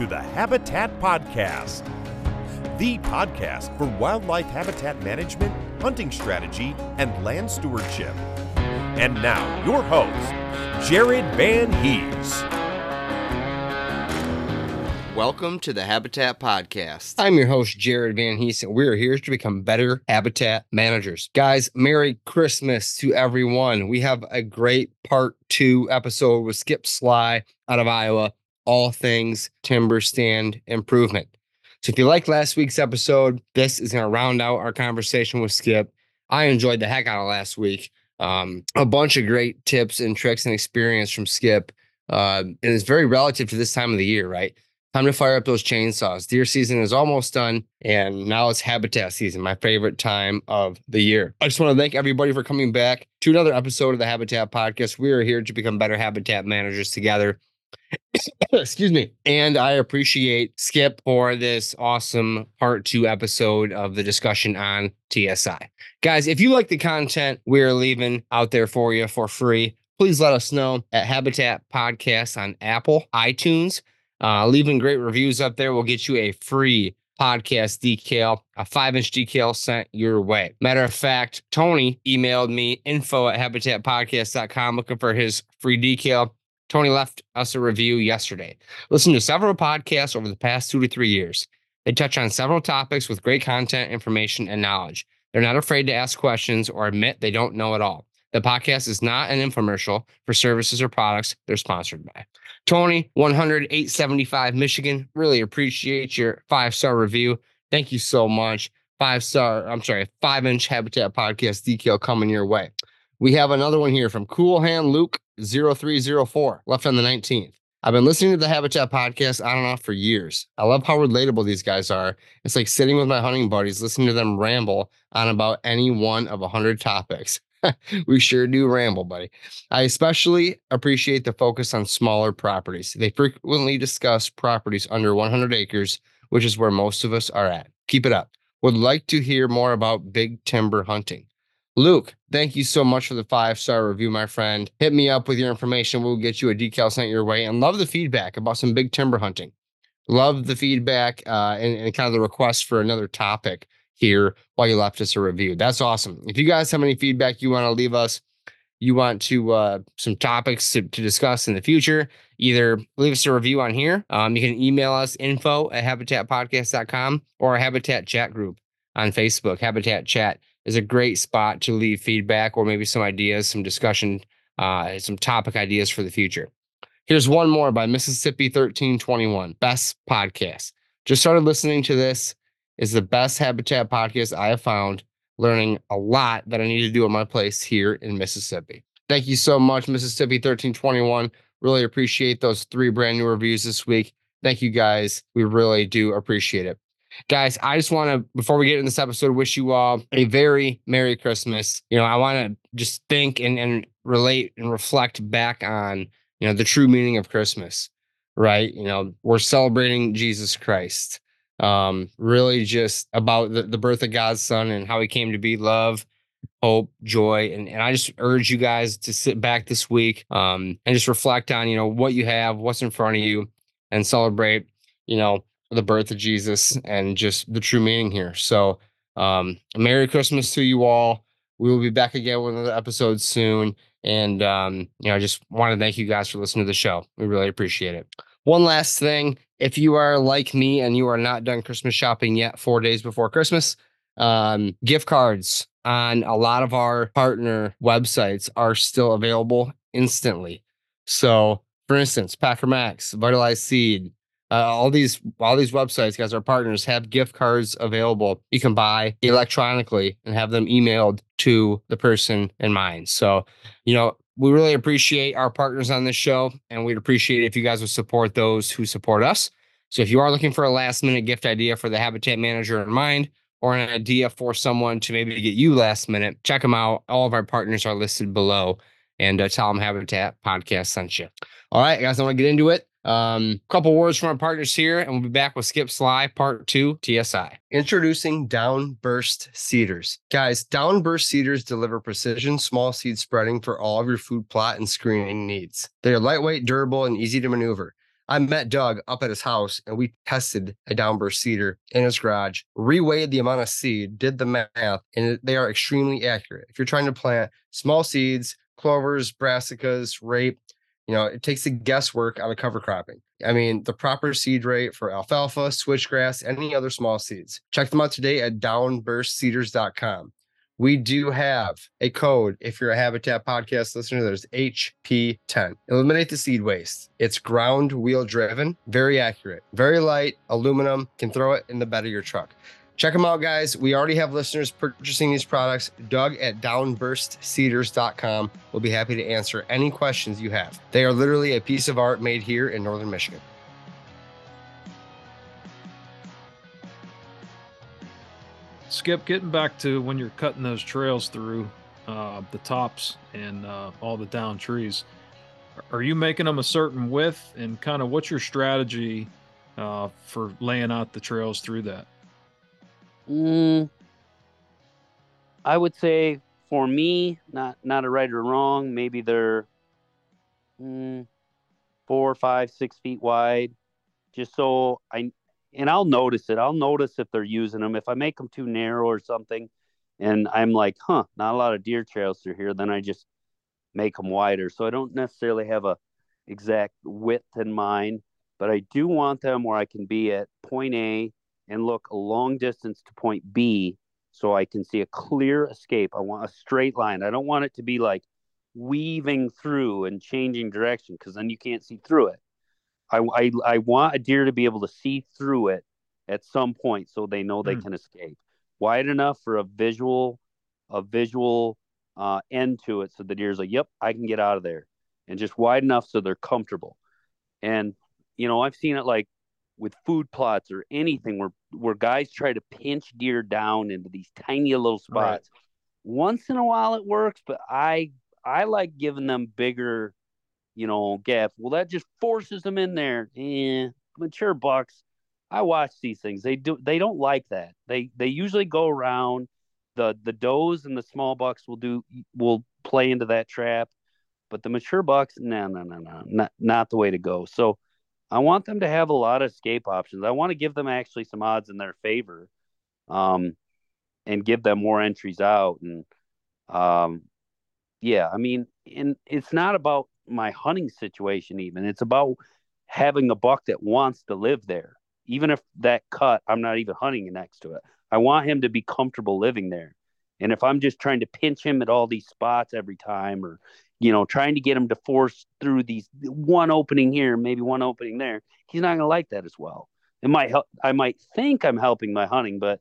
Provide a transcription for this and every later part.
To the Habitat Podcast, the podcast for wildlife habitat management, hunting strategy, and land stewardship. And now, your host, Jared Van Hees. Welcome to the Habitat Podcast. I'm your host, Jared Van Hees, and we're here to become better habitat managers. Guys, Merry Christmas to everyone. We have a great part two episode with Skip Sligh out of Iowa, all things timber stand improvement. So if you like last week's episode, this is going to round out our conversation with Skip. I enjoyed the heck out of last week. Um, a bunch of great tips and tricks and experience from Skip. Uh, and it's very relative to this time of the year, right? Time to fire up those chainsaws. Deer season is almost done, and now it's habitat season, my favorite time of the year. I just want to thank everybody for coming back to another episode of the Habitat Podcast. We are here to become better habitat managers together. Excuse me. And I appreciate Skip for this awesome part two episode of the discussion on TSI. Guys, if you like the content we're leaving out there for you for free, please let us know at Habitat Podcast on Apple, iTunes. Uh, leaving great reviews up there will get you a free podcast decal, a five inch decal sent your way. Matter of fact, Tony emailed me info at habitatpodcast.com looking for his free decal. Tony left us a review yesterday. Listen to several podcasts over the past two to three years. They touch on several topics with great content, information, and knowledge. They're not afraid to ask questions or admit they don't know it all. The podcast is not an infomercial for services or products they're sponsored by. Tony, 10875 Michigan, really appreciate your five star review. Thank you so much. Five star, I'm sorry, five inch Habitat Podcast decal coming your way. We have another one here from Cool Hand Luke 0304, left on the 19th. I've been listening to the Habitat podcast on and off for years. I love how relatable these guys are. It's like sitting with my hunting buddies, listening to them ramble on about any one of a hundred topics. we sure do ramble, buddy. I especially appreciate the focus on smaller properties. They frequently discuss properties under 100 acres, which is where most of us are at. Keep it up. Would like to hear more about big timber hunting. Luke, thank you so much for the five star review, my friend. Hit me up with your information. We'll get you a decal sent your way and love the feedback about some big timber hunting. Love the feedback uh, and, and kind of the request for another topic here while you left us a review. That's awesome. If you guys have any feedback you want to leave us, you want to uh, some topics to, to, discuss in the future, either leave us a review on here. Um, you can email us info at habitatpodcast.com or habitat chat group on Facebook. Habitat chat is a great spot to leave feedback or maybe some ideas, some discussion, uh, some topic ideas for the future. Here's one more by Mississippi 1321, best podcast. Just started listening to this. Is the best habitat podcast I have found. Learning a lot that I need to do at my place here in Mississippi. Thank you so much, Mississippi 1321. Really appreciate those three brand new reviews this week. Thank you guys. We really do appreciate it. Guys, I just want to, before we get in this episode, wish you all a very Merry Christmas. You know, I want to just think and, and relate and reflect back on, you know, the true meaning of Christmas, right? You know, we're celebrating Jesus Christ. Um, really just about the, the birth of God's son and how he came to be love, hope, joy. And, and I just urge you guys to sit back this week um, and just reflect on, you know, what you have, what's in front of you, and celebrate, you know, the birth of Jesus and just the true meaning here. So, um, Merry Christmas to you all. We will be back again with another episode soon. And, um, you know, I just want to thank you guys for listening to the show. We really appreciate it. One last thing if you are like me and you are not done Christmas shopping yet, four days before Christmas, um, gift cards on a lot of our partner websites are still available instantly. So, for instance, Packer Maxx, Vitalize Seed, uh, all these all these websites, guys, our partners have gift cards available. You can buy electronically and have them emailed to the person in mind. So, you know, we really appreciate our partners on this show, and we'd appreciate if you guys would support those who support us. So, if you are looking for a last minute gift idea for the habitat manager in mind, or an idea for someone to maybe get you last minute, check them out. All of our partners are listed below, and uh, tell them Habitat Podcast sent you. All right, guys, I want to get into it. Um, couple words from our partners here, and we'll be back with Skip Sligh Part Two TSI. Introducing Downburst Seeders, guys. Downburst Seeders deliver precision small seed spreading for all of your food plot and screening needs. They are lightweight, durable, and easy to maneuver. I met Doug up at his house and we tested a downburst seeder in his garage, reweighed the amount of seed, did the math, and they are extremely accurate. If you're trying to plant small seeds, clovers, brassicas, rape, you know, it takes the guesswork out of cover cropping. I mean, the proper seed rate for alfalfa, switchgrass, any other small seeds. Check them out today at downburstseeders.com. We do have a code if you're a Habitat podcast listener. There's HP10. Eliminate the seed waste. It's ground wheel driven, very accurate, very light, aluminum, can throw it in the bed of your truck. Check them out, guys. We already have listeners purchasing these products. Doug at downburstseeders.com will be happy to answer any questions you have. They are literally a piece of art made here in Northern Michigan. Skip, getting back to when you're cutting those trails through uh, the tops and uh, all the down trees, are you making them a certain width? And kind of what's your strategy uh, for laying out the trails through that? Mm, I would say for me, not not a right or wrong. Maybe they're mm, four, five, six feet wide, just so I and I'll notice it. I'll notice if they're using them. If I make them too narrow or something, and I'm like, huh, not a lot of deer trails through here, then I just make them wider. So I don't necessarily have a exact width in mind, but I do want them where I can be at point A and look a long distance to point B so I can see a clear escape. I want a straight line. I don't want it to be like weaving through and changing direction because then you can't see through it. I, I, I want a deer to be able to see through it at some point so they know they mm. can escape. Wide enough for a visual, a visual uh, end to it, so the deer's like, "Yep, I can get out of there," and just wide enough so they're comfortable. And you know, I've seen it like with food plots or anything where where guys try to pinch deer down into these tiny little spots. Right. Once in a while it works, but I I like giving them bigger, you know, gaps. Well, that just forces them in there. Eh, mature bucks. I watch these things. They do they don't like that. They they usually go around the the does and the small bucks will do will play into that trap. But the mature bucks, no, no, no, no, not not the way to go. So I want them to have a lot of escape options. I want to give them actually some odds in their favor, um, and give them more entries out. And um, yeah, I mean, and it's not about my hunting situation. Even it's about having a buck that wants to live there, even if that cut I'm not even hunting next to it. I want him to be comfortable living there. And if I'm just trying to pinch him at all these spots every time, or you know, trying to get him to force through these one opening here, maybe one opening there, he's not going to like that as well. It might help. I might think I'm helping my hunting, but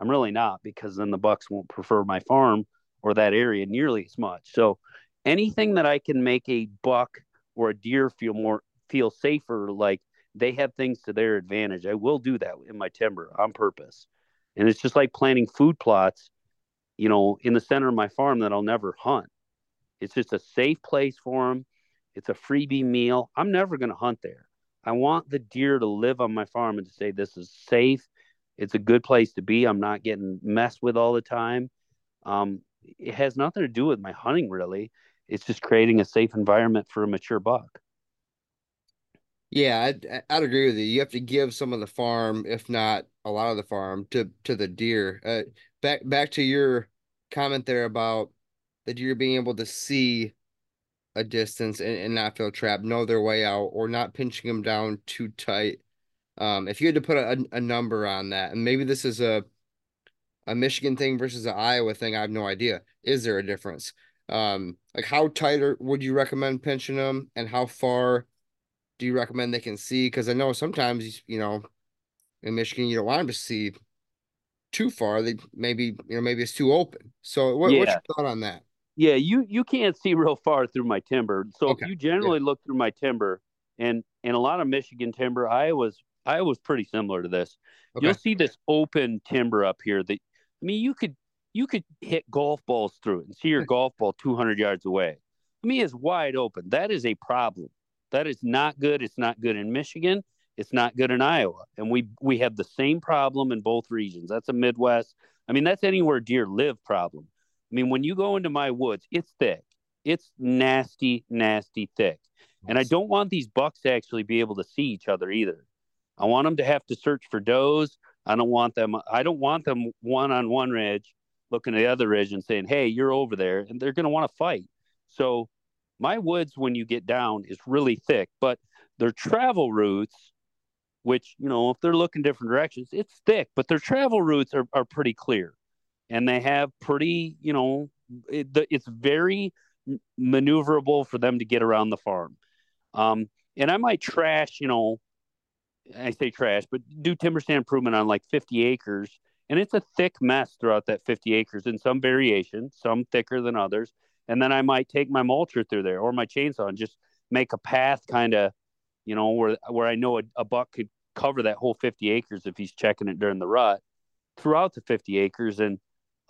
I'm really not because then the bucks won't prefer my farm or that area nearly as much. So anything that I can make a buck or a deer feel more feel safer, like they have things to their advantage, I will do that in my timber on purpose. And it's just like planting food plots, you know, in the center of my farm that I'll never hunt it's just a safe place for them. It's a freebie meal. I'm never going to hunt there. I want the deer to live on my farm and to say this is safe. It's a good place to be. I'm not getting messed with all the time. Um, it has nothing to do with my hunting really. It's just creating a safe environment for a mature buck. Yeah, I'd, I'd agree with you. You have to give some of the farm, if not a lot of the farm, to to the deer. Uh, back back to your comment there about the deer being able to see a distance and, and not feel trapped, know their way out, or not pinching them down too tight. Um, if you had to put a, a number on that, and maybe this is a a Michigan thing versus an Iowa thing, I have no idea. Is there a difference? Um, like how tight would you recommend pinching them, and how far do you recommend they can see? Because I know sometimes you know in Michigan you don't want them to see too far. They maybe you know maybe it's too open. So what, yeah. what's your thought on that? Yeah, you you can't see real far through my timber. So okay. if you generally yeah. look through my timber, and and a lot of Michigan timber, Iowa's Iowa's pretty similar to this. Okay. You'll see this open timber up here that I mean you could you could hit golf balls through it and see your hmm. golf ball 200 yards away. I mean it's wide open. That is a problem. That is not good. It's not good in Michigan. It's not good in Iowa. And we we have the same problem in both regions. That's a Midwest. I mean, that's anywhere deer live problem. I mean, when you go into my woods, it's thick. It's nasty, nasty thick. And I don't want these bucks to actually be able to see each other either. I want them to have to search for does. I don't want them I don't want them one on one ridge looking at the other ridge and saying, Hey, you're over there, and they're gonna want to fight. So my woods when you get down is really thick, but their travel routes which you know if they're looking different directions it's thick but their travel routes are, are pretty clear and they have pretty you know it, it's very maneuverable for them to get around the farm um, and i might trash you know i say trash but do timber stand improvement on like 50 acres and it's a thick mess throughout that 50 acres in some variation some thicker than others and then i might take my mulcher through there or my chainsaw and just make a path kind of you know, where where I know a, a buck could cover that whole 50 acres if he's checking it during the rut throughout the 50 acres. And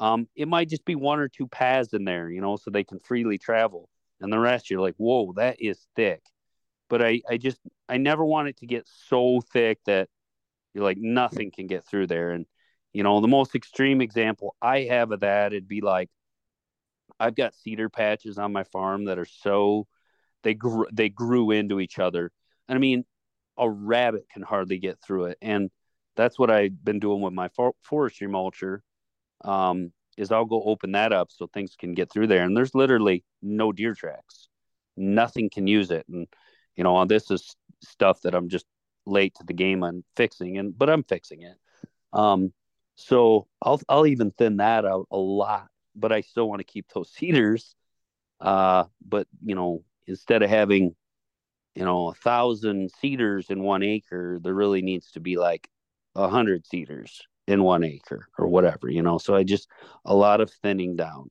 um, it might just be one or two paths in there, you know, so they can freely travel. And the rest, you're like, whoa, that is thick. But I, I just, I never want it to get so thick that you're like, nothing can get through there. And, you know, the most extreme example I have of that, it'd be like, I've got cedar patches on my farm that are so, they grew, they grew into each other and I mean, a rabbit can hardly get through it. And that's what I've been doing with my for- forestry mulcher. Um, is I'll go open that up so things can get through there. And there's literally no deer tracks. Nothing can use it. And you know, this is stuff that I'm just late to the game on fixing and but I'm fixing it. Um, so I'll I'll even thin that out a lot, but I still want to keep those cedars. Uh, but you know, instead of having you know a thousand cedars in one acre there really needs to be like a hundred cedars in one acre or whatever you know so i just a lot of thinning down.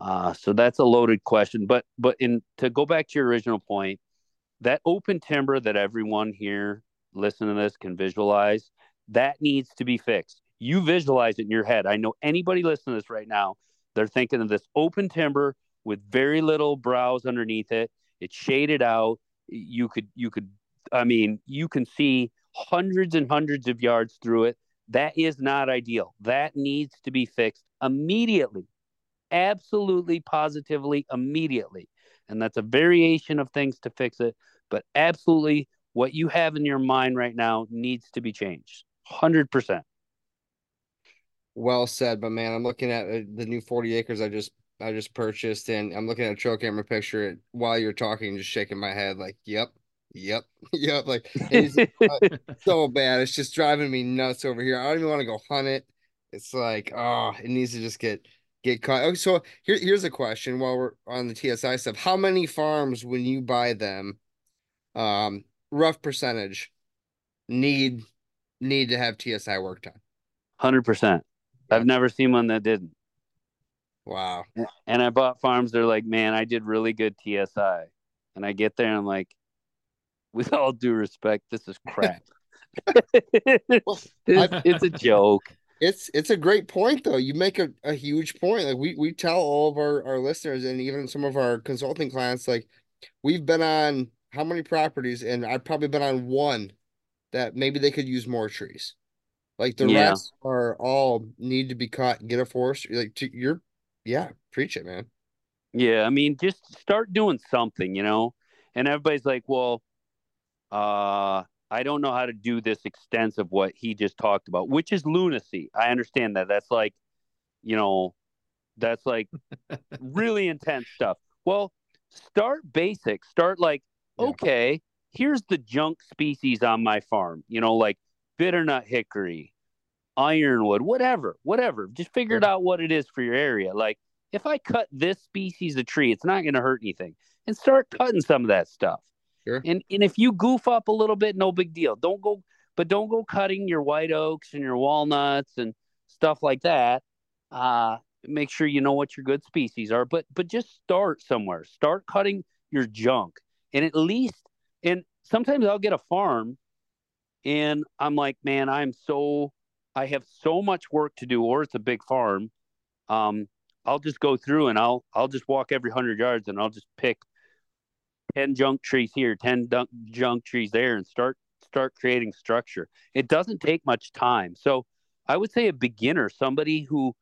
Uh so that's a loaded question but but in to go back to your original point that open timber that everyone here listen to this can visualize that needs to be fixed. You visualize it in your head. I know anybody listening to this right now they're thinking of this open timber with very little browse underneath it. It's shaded out. You could you could I mean you can see hundreds and hundreds of yards through it. That is not ideal. That needs to be fixed immediately. Absolutely positively immediately. And that's a variation of things to fix it, but absolutely what you have in your mind right now needs to be changed. 100%. Well said, but man, I'm looking at uh, the new 40 acres I just I just purchased, and I'm looking at a trail camera picture while you're talking, just shaking my head like, "Yep, yep, yep." Like it's so bad. It's just driving me nuts over here. I don't even want to go hunt it. It's like, oh, it needs to just get get caught. Okay, so here, here's a question while we're on the TSI stuff. How many farms, when you buy them, um, rough percentage, need need to have TSI work done? Hundred percent. I've never seen one that didn't. Wow. And I bought farms. They're like, man, I did really good TSI. And I get there and I'm like, with all due respect, this is crap. well, it's, it's, a joke. It's it's a great point though. You make a, a huge point. Like we we tell all of our, our listeners and even some of our consulting clients, like we've been on how many properties, and I've probably been on one that maybe they could use more trees. Like the yeah. rest are all need to be cut. Get a forest. Like to, you're yeah, preach it, man. Yeah, I mean, just start doing something, you know. And everybody's like, well, uh, I don't know how to do this extensive what he just talked about, which is lunacy. I understand that. That's like, you know, that's like really intense stuff. Well, start basic. Start like, Yeah. okay, here's the junk species on my farm. You know, like bitternut hickory, ironwood, whatever, whatever. Just figure it out what it is for your area. Like, if I cut this species of tree, it's not going to hurt anything. And start cutting some of that stuff. Sure. And and if you goof up a little bit, no big deal. Don't go, but don't go cutting your white oaks and your walnuts and stuff like that. Uh, make sure you know what your good species are. But but just start somewhere. Start cutting your junk, and at least. And sometimes I'll get a farm, and I'm like, man, I'm so I have so much work to do, or it's a big farm. Um, I'll just go through and I'll I'll just walk every hundred yards and I'll just pick ten junk trees here, ten dunk, junk trees there, and start start creating structure. It doesn't take much time. So I would say a beginner, somebody who,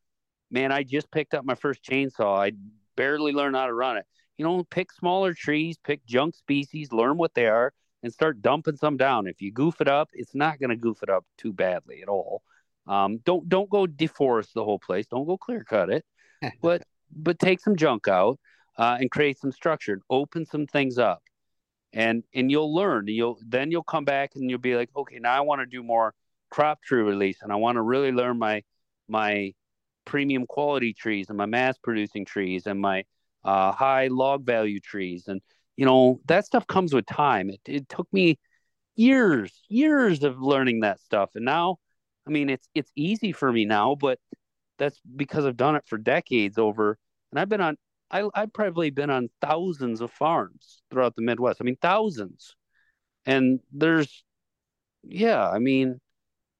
man, I just picked up my first chainsaw. I barely learned how to run it. You know, pick smaller trees, pick junk species, learn what they are, and start dumping some down. If you goof it up, it's not going to goof it up too badly at all. Um, don't don't go deforest the whole place. Don't go clear cut it, but but take some junk out uh, and create some structure. Open some things up, and and you'll learn. You'll then you'll come back and you'll be like, okay, now I want to do more crop tree release, and I want to really learn my my premium quality trees and my mass producing trees and my uh, high log value trees, and you know that stuff comes with time. It it took me years years of learning that stuff, and now, I mean, it's it's easy for me now, but that's because I've done it for decades over, and I've been on. I, I've probably been on thousands of farms throughout the Midwest. I mean, thousands. And there's, yeah, I mean,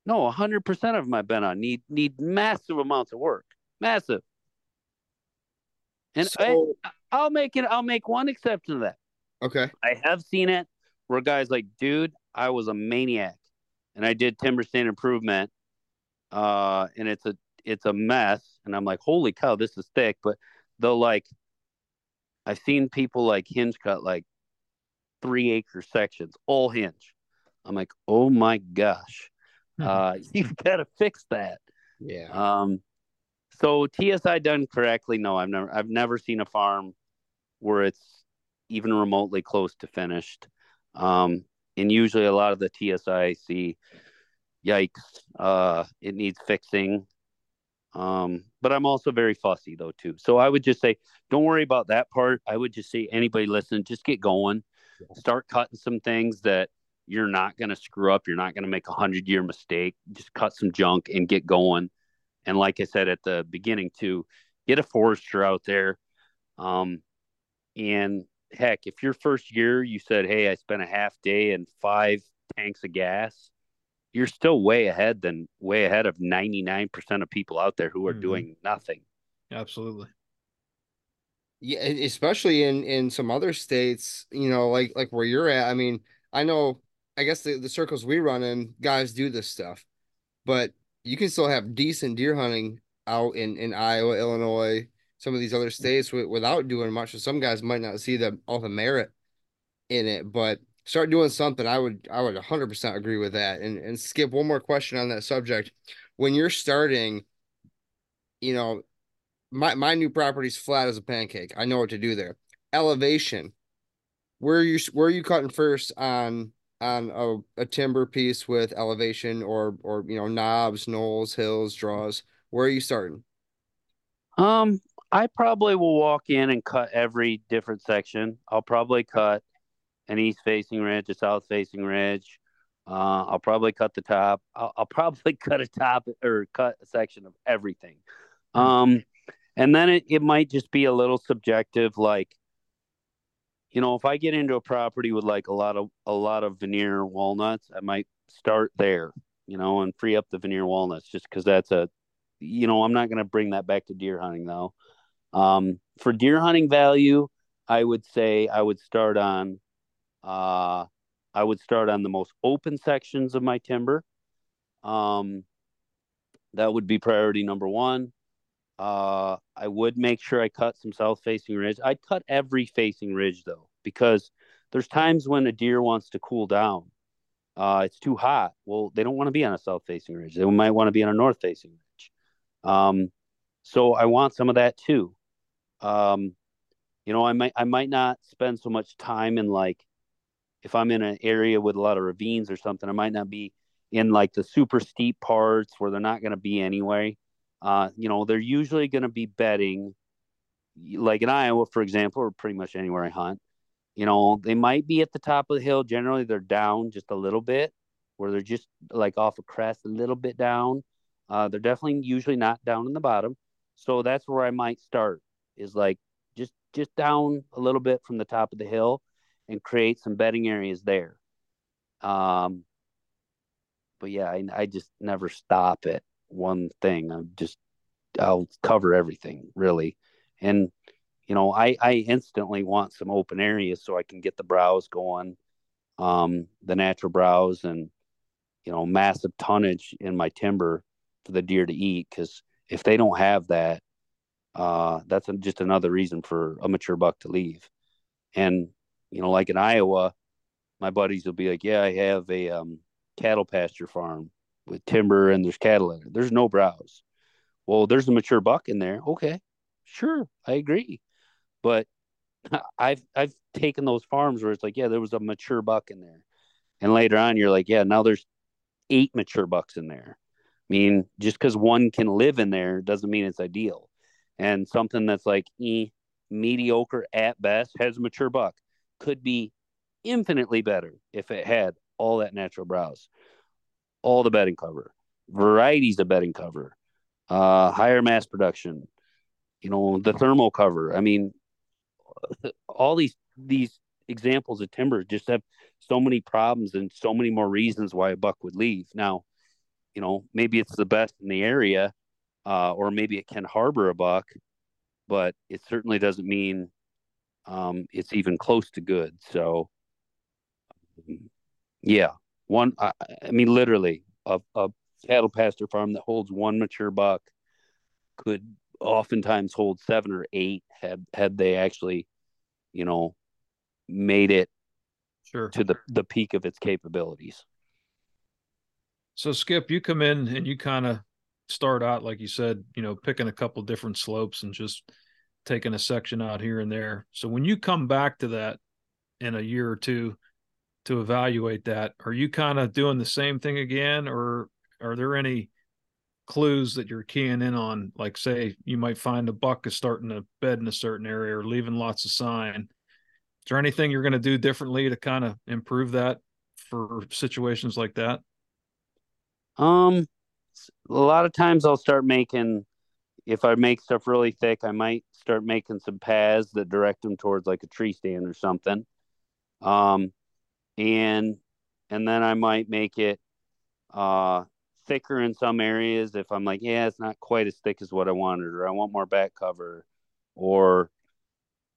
no, 100% of them I've been on need need massive amounts of work. Massive. And I, I'll make it, I'll make one exception to that. okay. I have seen it where guys like, dude, I was a maniac and I did timber stand improvement. Uh, and it's a it's a mess. And I'm like, holy cow, this is thick. But they'll like I've seen people like hinge cut like three acre sections, all hinge. I'm like, oh my gosh. Uh you've got to fix that. Yeah. Um, so TSI done correctly? No, I've never I've never seen a farm where it's even remotely close to finished. Um, and usually a lot of the TSI I see, yikes, uh, it needs fixing. Um, but I'm also very fussy though too. So I would just say, don't worry about that part. I would just say anybody listening, just get going, start cutting some things that you're not going to screw up. You're not going to make a hundred year mistake. Just cut some junk and get going. And like I said at the beginning too, get a forester out there. Um, and heck, if your first year you said, Hey, I spent a half day and five tanks of gas, you're still way ahead than way ahead of 99% of people out there who are Mhm. doing nothing. Absolutely. Yeah, especially in in some other states, you know, like like where you're at. I mean, I know, I guess the the circles we run in, guys do this stuff, but you can still have decent deer hunting out in in Iowa, Illinois, some of these other states wi- without doing much. So some guys might not see the all the merit in it, but start doing something. I would I would 100% agree with that. And and skip one more question on that subject. When you're starting, you know, my my new property's flat as a pancake. I know what to do there. Elevation. Where are you where are you cutting first on on a, a timber piece with elevation or or you know knobs, knolls, hills, draws? Where are you starting? Um, I probably will walk in and cut every different section. I'll probably cut an east facing ridge, a south facing ridge. Uh, I'll probably cut the top. I'll, I'll probably cut a top or cut a section of everything. Um, and then it, it might just be a little subjective, like, you know, if I get into a property with like a lot of a lot of veneer walnuts, I might start there, you know, and free up the veneer walnuts just because that's a you know, I'm not going to bring that back to deer hunting though. Um, for deer hunting value, I would say I would start on, uh, I would start on the most open sections of my timber. Um, that would be priority number one. Uh, I would make sure I cut some south facing ridge. I'd cut every facing ridge though, because there's times when a deer wants to cool down. Uh, it's too hot. Well, they don't want to be on a south facing ridge. They might want to be on a north facing ridge. Um, so I want some of that too. Um, you know, I might I might not spend so much time in like if I'm in an area with a lot of ravines or something, I might not be in like the super steep parts where they're not going to be anyway. Uh, you know, they're usually going to be bedding, like in Iowa, for example, or pretty much anywhere I hunt. You know, they might be at the top of the hill. Generally, they're down just a little bit, where they're just like off a crest, a little bit down. Uh, they're definitely usually not down in the bottom. So that's where I might start. Is like just just down a little bit from the top of the hill, and create some bedding areas there. Um, but yeah, I, I just never stop at one thing. I'm just I'll cover everything really, and you know, I, I instantly want some open areas so I can get the browse going, um, the natural browse and, you know, massive tonnage in my timber for the deer to eat. Cause if they don't have that, uh, that's just another reason for a mature buck to leave. And, you know, like in Iowa, my buddies will be like, yeah, I have a, um, cattle pasture farm with timber and there's cattle in it. There's no browse. Well, there's a mature buck in there. Okay. Sure. I agree. But I've I've taken those farms where it's like, yeah, there was a mature buck in there, and later on, you're like, yeah, now there's eight mature bucks in there. I mean, just because one can live in there doesn't mean it's ideal. And something that's like eh, mediocre at best has a mature buck could be infinitely better if it had all that natural browse, all the bedding cover, varieties of bedding cover, uh, higher mass production, you know, the thermal cover. I mean, all these these examples of timber just have so many problems and so many more reasons why a buck would leave. Now, you know, maybe it's the best in the area, uh, or maybe it can harbor a buck, but it certainly doesn't mean um, it's even close to good. So, yeah, one. I, I mean, literally, a, a cattle pasture farm that holds one mature buck could oftentimes hold seven or eight had had they actually you know made it sure to the the peak of its capabilities so skip you come in and you kind of start out like you said you know picking a couple different slopes and just taking a section out here and there. So when you come back to that in a year or two to evaluate that are you kind of doing the same thing again or are there any clues that you're keying in on? Like say you might find a buck is starting to bed in a certain area or leaving lots of sign. Is there anything you're going to do differently to kind of improve that for situations like that? Um a lot of times i'll start making if i make stuff really thick i might start making some paths that direct them towards like a tree stand or something um and and then i might make it uh thicker in some areas if I'm like, yeah, it's not quite as thick as what I wanted, or I want more back cover, or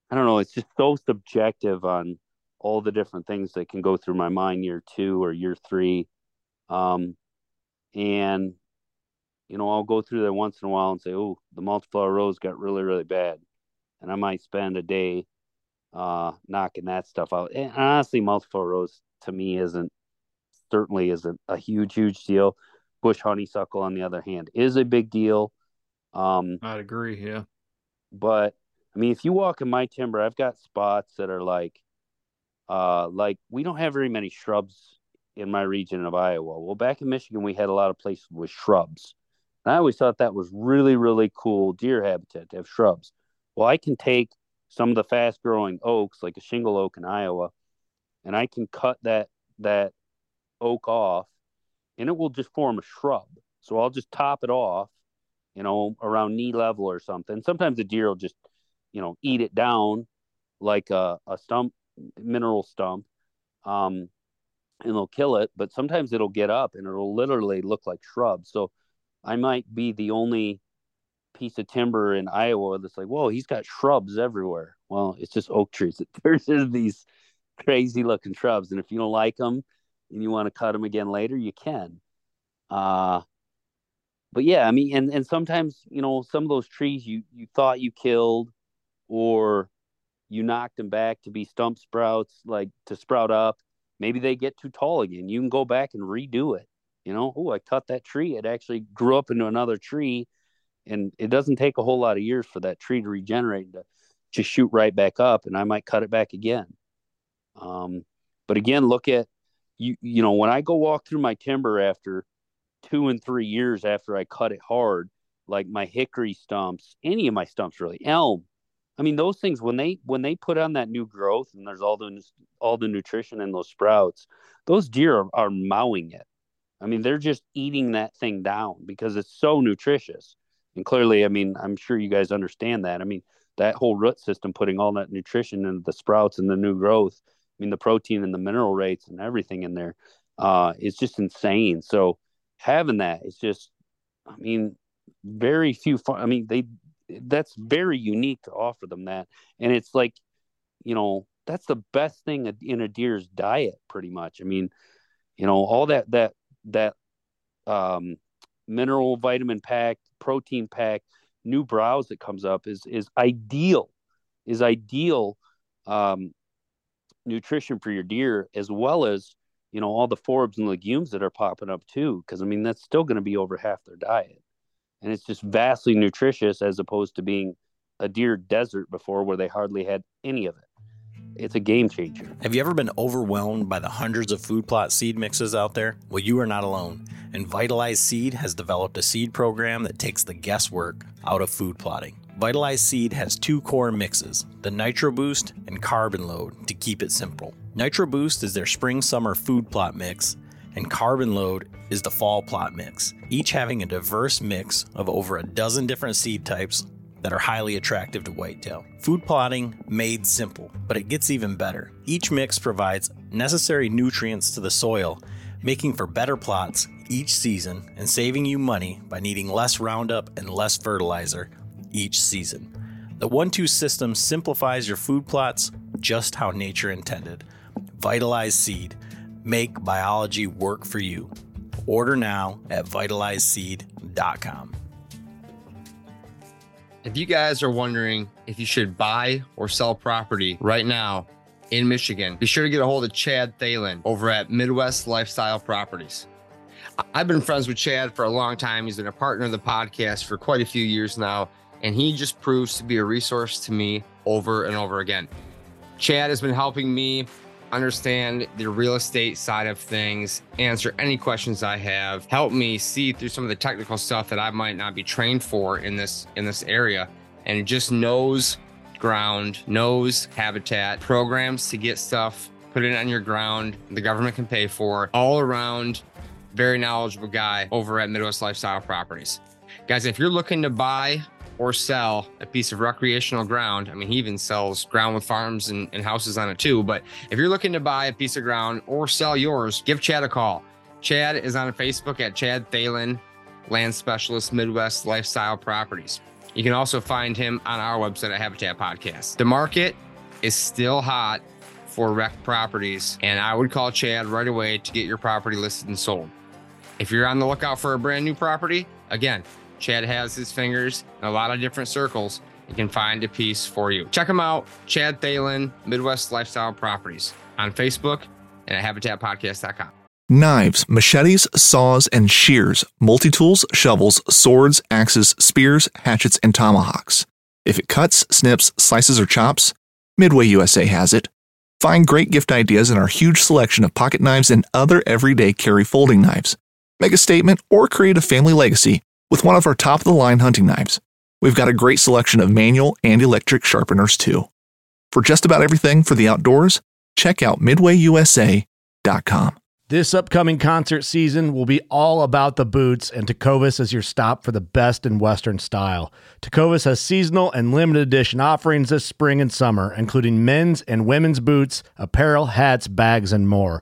I don't know. It's just so subjective on all the different things that can go through my mind year two or year three. Um, and, you know, I'll go through there once in a while and say, oh, the multiflora rose got really, really bad. And I might spend a day uh, knocking that stuff out. And honestly, multiflora rose to me isn't certainly isn't a huge, huge deal bush honeysuckle, on the other hand, is a big deal. Um, I'd agree. Yeah. But I mean, if you walk in my timber, I've got spots that are like, uh, like we don't have very many shrubs in my region of Iowa. Well, back in Michigan, we had a lot of places with shrubs. And I always thought that was really, really cool deer habitat to have shrubs. Well, I can take some of the fast growing oaks, like a shingle oak in Iowa, and I can cut that that oak off and it will just form a shrub. So I'll just top it off, you know, around knee level or something. Sometimes the deer will just, you know, eat it down like a, a stump, mineral stump, um, and they'll kill it. But sometimes it'll get up and it'll literally look like shrubs. So I might be the only piece of timber in Iowa that's like, whoa, he's got shrubs everywhere. Well, it's just oak trees. There's just these crazy looking shrubs, and if you don't like them, and you want to cut them again later, you can. Uh, but yeah, I mean, and, and sometimes, you know, some of those trees you, you thought you killed or you knocked them back to be stump sprouts, like to sprout up. Maybe they get too tall again. You can go back and redo it. You know, oh, I cut that tree. It actually grew up into another tree. And it doesn't take a whole lot of years for that tree to regenerate to just shoot right back up. And I might cut it back again. Um, but again, look at you, you know, when I go walk through my timber after two and three years after I cut it hard, like my hickory stumps, any of my stumps really, elm, I mean, those things when they when they put on that new growth and there's all the all the nutrition in those sprouts, those deer are, are mowing it. I mean, they're just eating that thing down because it's so nutritious. And clearly, I mean, I'm sure you guys understand that. I mean, that whole root system putting all that nutrition into the sprouts and the new growth. I mean, the protein and the mineral rates and everything in there uh, is just insane. So having that is just, I mean, very few. I mean, they that's very unique to offer them that and it's like you know that's the best thing in a deer's diet pretty much i mean you know all that that that um mineral vitamin pack protein pack new browse that comes up is is ideal is ideal um nutrition for your deer as well as you know all the forbs and legumes that are popping up too because i mean that's still going to be over half their diet and it's just vastly nutritious as opposed to being a deer desert before where they hardly had any of it. It's a game changer. Have you ever been overwhelmed by the hundreds of food plot seed mixes out there? Well, you are not alone. And Vitalize Seed has developed a seed program that takes the guesswork out of food plotting. Vitalize Seed has two core mixes the Nitro Boost and Carbon Load to keep it simple. Nitro Boost is their spring summer food plot mix and Carbon Load is the fall plot mix, each having a diverse mix of over a dozen different seed types that are highly attractive to whitetail. Food plotting made simple, but it gets even better. Each mix provides necessary nutrients to the soil, making for better plots each season and saving you money by needing less Roundup and less fertilizer each season. The 1 2 system simplifies your food plots just how nature intended. Vitalize Seed Make biology work for you. Order now at vitalizeseed.com. If you guys are wondering if you should buy or sell property right now in Michigan, be sure to get a hold of Chad Thalen over at Midwest Lifestyle Properties. I've been friends with Chad for a long time. He's been a partner of the podcast for quite a few years now, and he just proves to be a resource to me over and over again. Chad has been helping me understand the real estate side of things, answer any questions I have, help me see through some of the technical stuff that I might not be trained for in this in this area and just knows ground, knows habitat, programs to get stuff put it on your ground the government can pay for. All around very knowledgeable guy over at Midwest Lifestyle Properties. Guys, if you're looking to buy or sell a piece of recreational ground, I mean, he even sells ground with farms and, and, houses on it too. But if you're looking to buy a piece of ground or sell yours, give Chad a call. Chad is on Facebook at Chad Thalen, Land Specialist, Midwest Lifestyle Properties. You can also find him on our website at Habitat Podcast. The market is still hot for rec properties, and I would call Chad right away to get your property listed and sold. If you're on the lookout for a brand new property, again, Chad has his fingers in a lot of different circles and can find a piece for you. Check him out, Chad Thalen, Midwest Lifestyle Properties on Facebook and at habitatpodcast.com. Knives, machetes, saws, and shears, multi tools, shovels, swords, axes, spears, hatchets, and tomahawks. If it cuts, snips, slices, or chops, Midway USA has it. Find great gift ideas in our huge selection of pocket knives and other everyday carry folding knives. Make a statement or create a family legacy with one of our top of the line hunting knives. We've got a great selection of manual and electric sharpeners too. For just about everything for the outdoors, check out midwayusa.com. This upcoming concert season will be all about the boots, and Tecovas is your stop for the best in Western style. Tecovas has seasonal and limited edition offerings this spring and summer, including men's and women's boots, apparel, hats, bags, and more.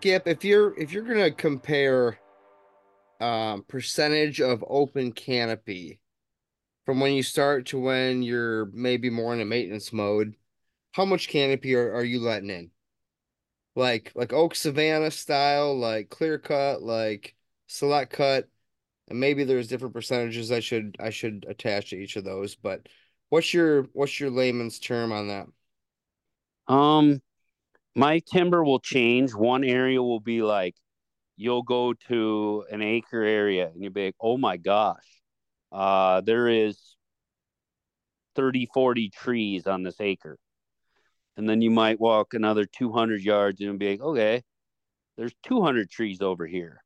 Skip, if you're if you're gonna compare um percentage of open canopy from when you start to when you're maybe more in a maintenance mode, how much canopy are, are you letting in? Like like oak savanna style, like clear cut, like select cut, and maybe there's different percentages I should I should attach to each of those. But what's your what's your layman's term on that? Um, my timber will change. One area will be like you'll go to an acre area and you'll be like, oh my gosh, uh, there is 30, 40 trees on this acre. And then you might walk another 200 yards and be like, okay, there's 200 trees over here,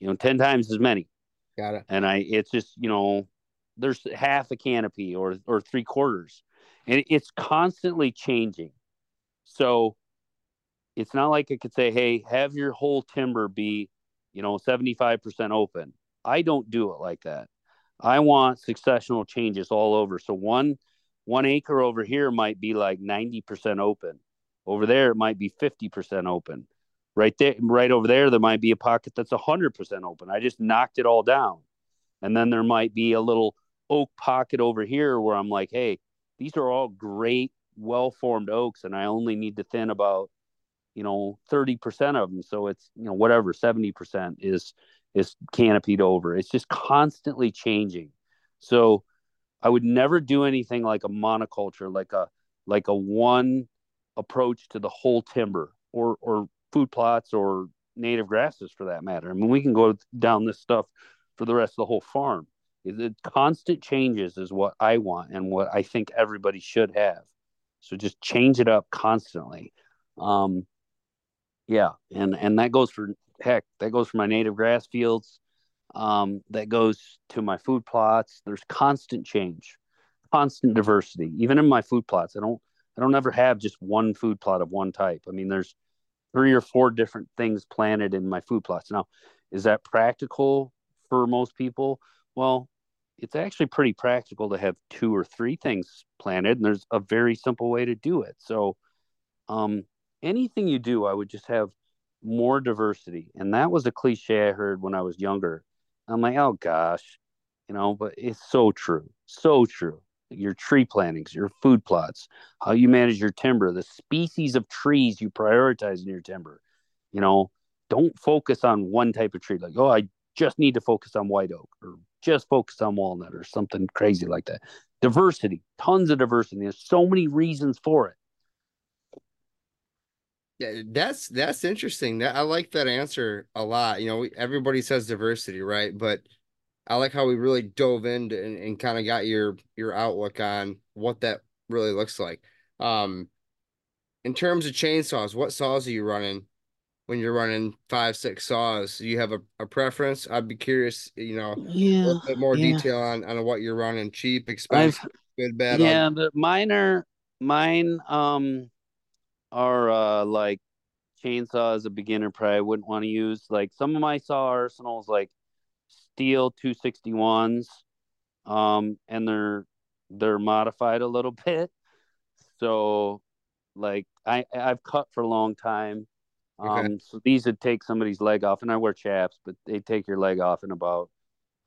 you know, 10 times as many. Got it. And I, it's just, you know, there's half a canopy or, or three quarters and it's constantly changing. So it's not like I could say, hey, have your whole timber be, you know, 75% open. I don't do it like that. I want successional changes all over. So one one acre over here might be like 90% open. Over there it might be 50% open. Right there right over there there might be a pocket that's 100% open. I just knocked it all down. And then there might be a little oak pocket over here where I'm like, "Hey, these are all great well-formed oaks and I only need to thin about you know 30% of them so it's you know whatever 70% is is canopied over. It's just constantly changing. So i would never do anything like a monoculture like a like a one approach to the whole timber or or food plots or native grasses for that matter. I mean we can go down this stuff for the rest of the whole farm. The constant changes is what i want and what i think everybody should have. So just change it up constantly. Um yeah and and that goes for heck that goes for my native grass fields. Um, that goes to my food plots. There's constant change constant diversity even in my food plots. I don't i don't ever have just one food plot of one type. I mean there's three or four different things planted in my food plots. Now is that practical for most people? Well it's actually pretty practical to have two or three things planted and there's a very simple way to do it. So um, anything you do, I would just have more diversity. And that was a cliche I heard when I was younger. I'm like, oh gosh, you know, but it's so true. So true. Your tree plantings, your food plots, how you manage your timber, the species of trees you prioritize in your timber. You know, don't focus on one type of tree. Like, oh, I just need to focus on white oak or just focus on walnut or something crazy like that. Diversity, tons of diversity. There's so many reasons for it. That's that's interesting. That I like that answer a lot. You know, we, everybody says diversity, right? But I like how we really dove into and, and kind of got your your outlook on what that really looks like. Um, in terms of chainsaws, what saws are you running when you're running five, six saws? Do you have a, a preference? I'd be curious, you know, yeah, a little bit more yeah. detail on, on what you're running, cheap, expensive, I've- good, bad. yeah, mine are mine um are uh like chainsaw as a beginner probably wouldn't want to use. Like some of my saw arsenals like Stihl 261s um and they're they're modified a little bit. So like I I've cut for a long time. Um Okay. so these would take somebody's leg off and I wear chaps, but they take your leg off in about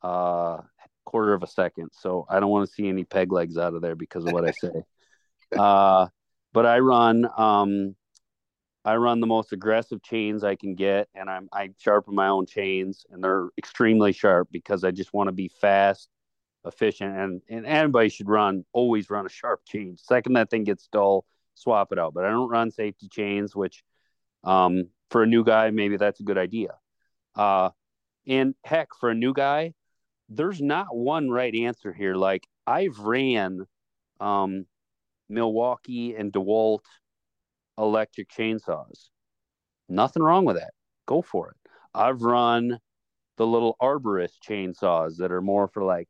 uh quarter of a second. So I don't want to see any peg legs out of there because of what I say. uh but I run um I run the most aggressive chains I can get and I'm I sharpen my own chains and they're extremely sharp because I just want to be fast, efficient and and anybody should run always run a sharp chain. Second that thing gets dull, swap it out. But I don't run safety chains which um for a new guy maybe that's a good idea. Uh and heck for a new guy there's not one right answer here. Like I've ran um Milwaukee and DeWalt electric chainsaws. Nothing wrong with that. Go for it. I've run the little arborist chainsaws that are more for like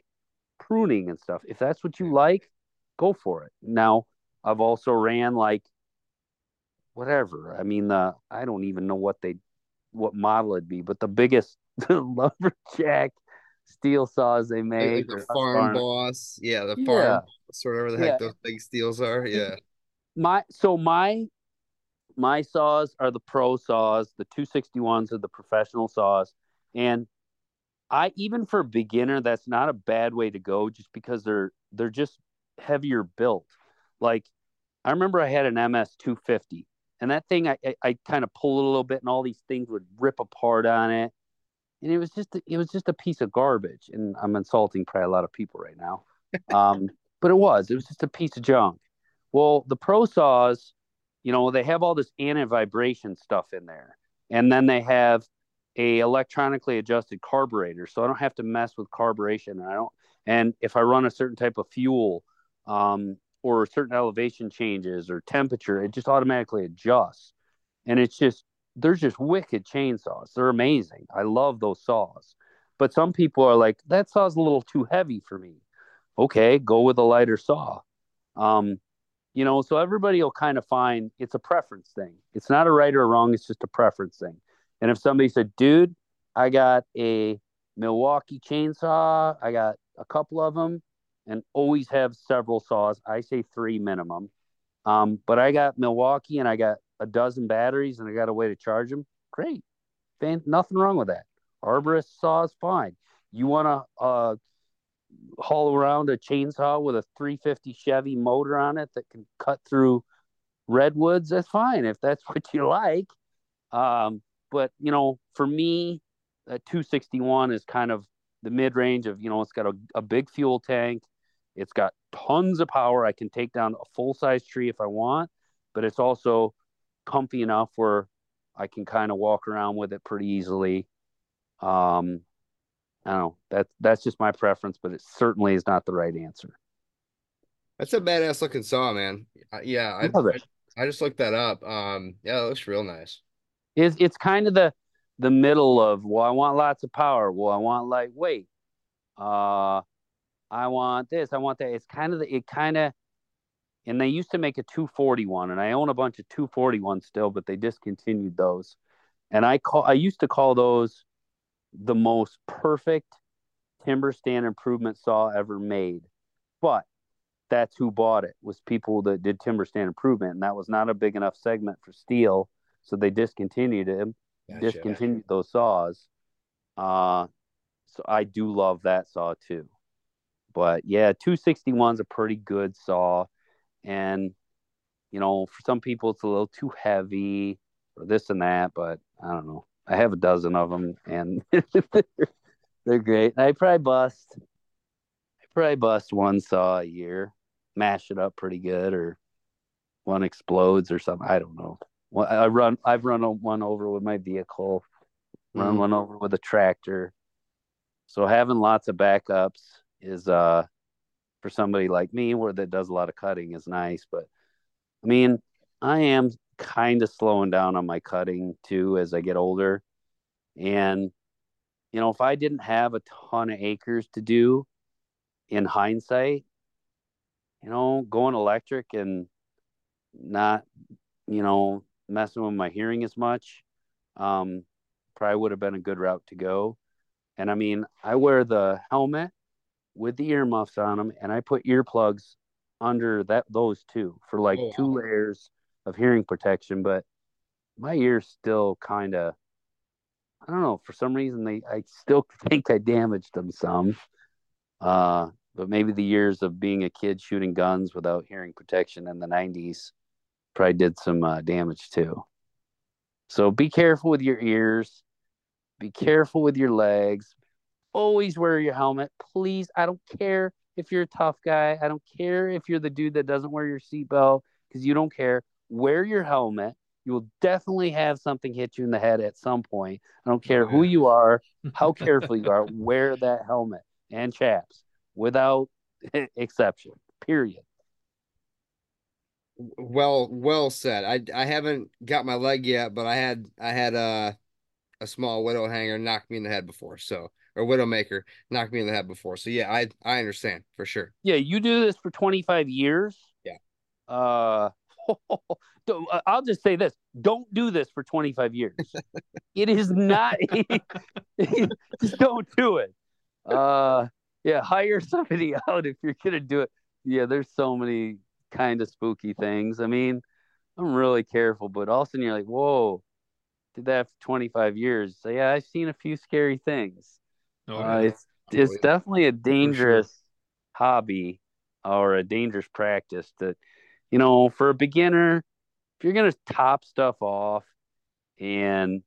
pruning and stuff. If that's what you like, go for it. Now, I've also ran like whatever. I mean, the I don't even know what they what model it'd be, but the biggest lumberjack Stihl saws they make. Like the or farm boss. Yeah, the Yeah. farm boss, or whatever the heck Yeah. those big Stihls are. Yeah. my so my my saws are the pro saws the 261s are the professional saws and i even for a beginner that's not a bad way to go just because they're they're just heavier built like i remember i had an ms 250 and that thing i i, I kind of pull it a little bit and all these things would rip apart on it and it was just it was just a piece of garbage and i'm insulting probably a lot of people right now um but it was it was just a piece of junk well, the Pro Saws, you know, they have all this anti-vibration stuff in there, and then they have a electronically adjusted carburetor, so I don't have to mess with carburation. And I don't, and if I run a certain type of fuel, um, or certain elevation changes or temperature, it just automatically adjusts, and it's just they're just wicked chainsaws. They're amazing. I love those saws, but some people are like that saw's a little too heavy for me. Okay, go with a lighter saw. Um, you know so everybody will kind of find it's a preference thing it's not a right or wrong it's just a preference thing and if somebody said dude i got a milwaukee chainsaw i got a couple of them and always have several saws i say three minimum um, but i got milwaukee and i got a dozen batteries and i got a way to charge them. Great. Fan- nothing wrong with that. Arborist saw is fine. You want to uh, haul around a chainsaw with a 350 Chevy motor on it that can cut through redwoods, that's fine if that's what you like. Um, but you know, for me, a 261 is kind of the mid range of you know, it's got a, a big fuel tank, it's got tons of power. I can take down a full size tree if I want, but it's also comfy enough where I can kind of walk around with it pretty easily. Um, I don't know. That's that's just my preference, but it certainly is not the right answer. That's a badass looking saw, man. Uh, yeah, I, I I just looked that up. Um, yeah, it looks real nice. It's it's kind of the the middle of well, I want lots of power. Well, I want lightweight. Uh, I want this. I want that. It's kind of the it kind of, and they used to make a 241, and I own a bunch of 241 still, but they discontinued those. And I call I used to call those the most perfect timber stand improvement saw ever made. But that's who bought it was people that did timber stand improvement, and that was not a big enough segment for Stihl, so they discontinued it. Gotcha. Discontinued those saws. Uh, so I do love that saw too. But yeah, 261 is a pretty good saw, and you know, for some people it's a little too heavy or this and that. But I don't know. I have a dozen of them, and they're great. I probably bust. I probably bust one saw a year, mash it up pretty good, or one explodes or something. I don't know. Well, I run. I've run one over with my vehicle. Run Mhm. one over with a tractor. So having lots of backups is uh for somebody like me where that does a lot of cutting is nice. But I mean, I am kind of slowing down on my cutting too as I get older. And you know, if I didn't have a ton of acres to do in hindsight, you know, going electric and not, you know, messing with my hearing as much, um, probably would have been a good route to go. And I mean, I wear the helmet with the earmuffs on them, and I put earplugs under that those two for like Oh, two wow. layers of hearing protection. But my ears still kind of, I don't know, for some reason they, I still think I damaged them some. Uh, but maybe the years of being a kid shooting guns without hearing protection in the 90s probably did some uh, damage too. So be careful with your ears. Be careful with your legs. Always wear your helmet. Please. I don't care if you're a tough guy. I don't care if you're the dude that doesn't wear your seatbelt because you don't care. Wear your helmet. You will definitely have something hit you in the head at some point. I don't care who you are, how careful you are. Wear that helmet and chaps without exception. Period. Well, well said. I I haven't got my leg yet, but I had I had uh a small widow hanger knocked me in the head before. So or widowmaker knocked me in the head before. So yeah, I I understand for sure. Yeah, you do this for 25 years. Yeah. Uh, uh, I'll just say this: don't do this for 25 years. it is not. just don't do it. Uh, yeah, hire somebody out if you're gonna do it. Yeah, there's so many kind of spooky things. I mean, I'm really careful, but all of a sudden you're like, whoa, did that for 25 years. So yeah, I've seen a few scary things. Oh, Uh, yeah. it's it's Unbelievable. definitely a dangerous hobby or a dangerous practice that you know for a beginner if you're going to top stuff off and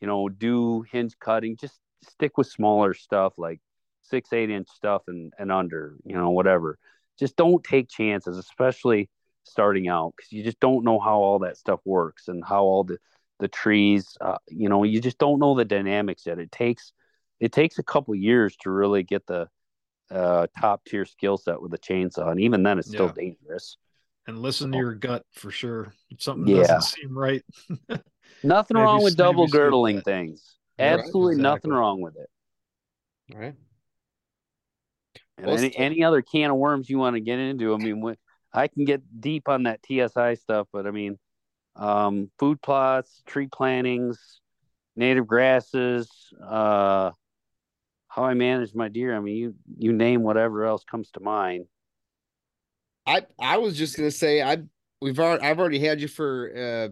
you know do hinge cutting just stick with smaller stuff like six eight inch stuff and, and under you know whatever just don't take chances especially starting out because you just don't know how all that stuff works and how all the the trees uh, you know you just don't know the dynamics yet it takes it takes a couple years to really get the uh, top tier skill set with a chainsaw, and even then, it's still Yeah. dangerous. and listen to your gut for sure. If something Yeah. doesn't seem right. Nothing Maybe wrong with double girdling things. Right, Absolutely nothing wrong with it. All right. And Well, any, still- any other can of worms you want to get into, I mean, I can get deep on that TSI stuff, but I mean, um, food plots, tree plantings, native grasses, uh, how I manage my deer. I mean, you you name whatever else comes to mind. I I was just gonna say I we've already I've already had you for uh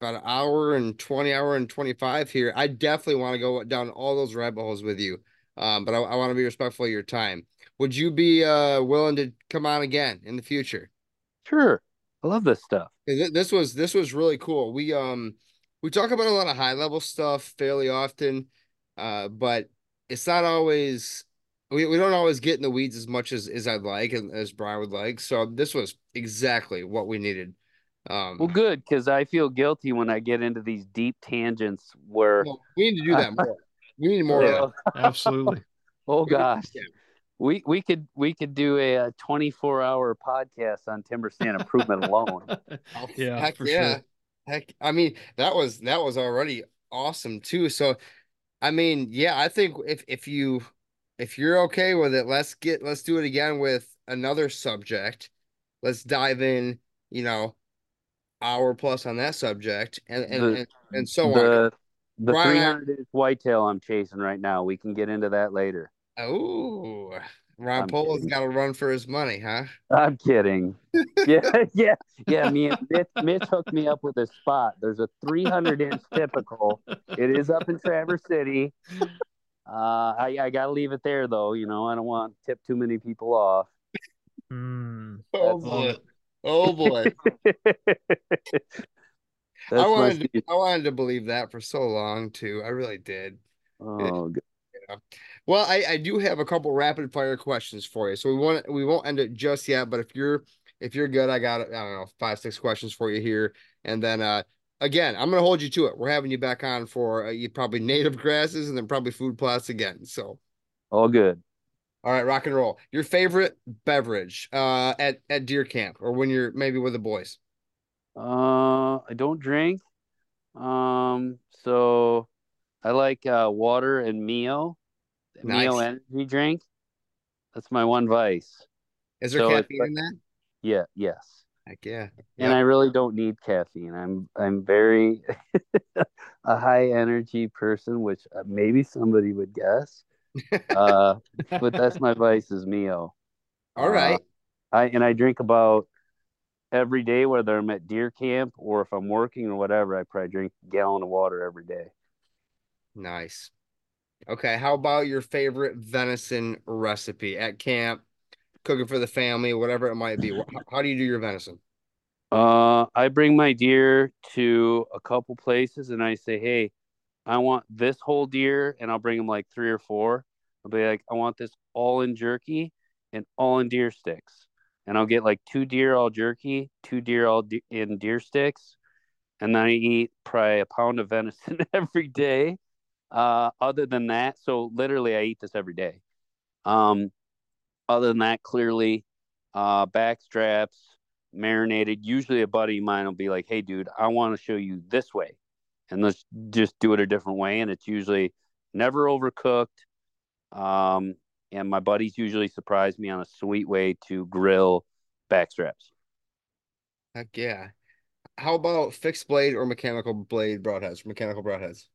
about an hour and 20 hour and 25 here. I definitely want to go down all those rabbit holes with you. Um, but I, I want to be respectful of your time. Would you be uh willing to come on again in the future? Sure, I love this stuff. This was this was really cool. We um we talk about a lot of high level stuff fairly often, uh, but it's not always we, we don't always get in the weeds as much as as I'd like and as Brian would like. So this was exactly what we needed. Um, Well, good because I feel guilty when I get into these deep tangents where, well, we need to do that more. We need more Uh, of Absolutely. oh gosh, we we could we could do a, uh 24 hour podcast on timber stand improvement alone. Yeah, heck for yeah. sure. Heck, I mean that was that was already awesome too. So, I mean, yeah, I think if if you if you're okay with it, let's get let's do it again with another subject. Let's dive in, you know, hour plus on that subject and and The- and, and so on. the the Brian- 300 inch whitetail I'm chasing right now. We can get into that later. Oh, Ron I'm Polo's kidding. got to run for his money, huh? I'm kidding. Yeah, yeah, yeah. Me and Mitch, Mitch hooked me up with a spot. There's a 300 inch typical. It is up in Traverse City. Uh, I, I gotta leave it there though. You know, I don't want to tip too many people off. Hmm. Oh That's- boy. Oh boy. I wanted to. I wanted to believe that for so long too. I really did. Oh, good. Well, I, I do have a couple rapid fire questions for you. So we want we won't end it just yet, but if you're if you're good, I got I don't know, five, six questions for you here. And then uh again, I'm gonna hold you to it. We're having you back on for uh, you probably native grasses and then probably food plots again. So all good. all right, rock and roll. Your favorite beverage uh at, at deer camp or when you're maybe with the boys. Uh, I don't drink. Um, so I like uh, water and Mio, Mio Nice. energy drink. That's my one vice. Is there So caffeine like- in that? Yeah, yes. Heck yeah. And I really don't need caffeine. I'm I'm very a high energy person, which uh, maybe somebody would guess. Uh, but that's my vice is Mio. All right. I and I drink about every day, whether I'm at deer camp or if I'm working or whatever. I probably drink a gallon of water every day. Nice. Okay, how about your favorite venison recipe at camp, cooking for the family, whatever it might be? How, do you do your venison? Uh, I bring my deer to a couple places and I say, hey, I want this whole deer, and I'll bring them like three or four. I'll be like, I want this all in jerky and all in deer sticks. And I'll get like two deer all jerky, two deer all de- in deer sticks. And then I eat probably a pound of venison every day. Uh, other than that, so literally I eat this every day. Um, other than that, clearly, uh, back straps, marinated. Usually, a buddy of mine will be like, "Hey, dude, I want to show you this way," and let's just do it a different way. And it's usually never overcooked. Um, and my buddies usually surprise me on a sweet way to grill backstraps. Heck yeah. How about fixed blade or mechanical blade broadheads? Mechanical broadheads.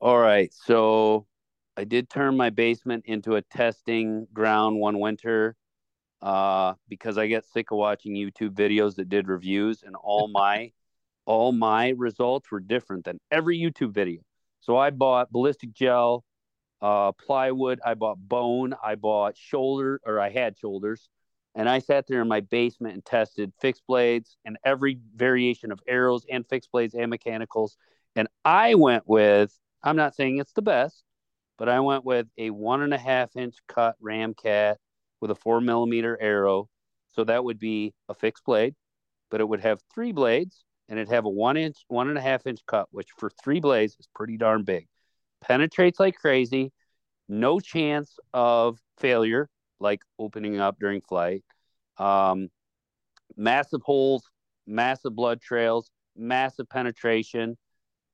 All right. So I did turn my basement into a testing ground one winter uh, because I get sick of watching YouTube videos that did reviews and all my all my results were different than every YouTube video. So I bought ballistic gel, uh, plywood, I bought bone, I bought shoulder or I had shoulders, and I sat there in my basement and tested fixed blades and every variation of arrows and fixed blades and mechanicals. And I went with, I'm not saying it's the best, but I went with a one and a half inch cut Ramcat with a four millimeter arrow. So that would be a fixed blade, but it would have three blades and it'd have a one inch, one and a half inch cut, which for three blades is pretty darn big. Penetrates like crazy, no chance of failure, like opening up during flight. Um, massive holes, massive blood trails, massive penetration.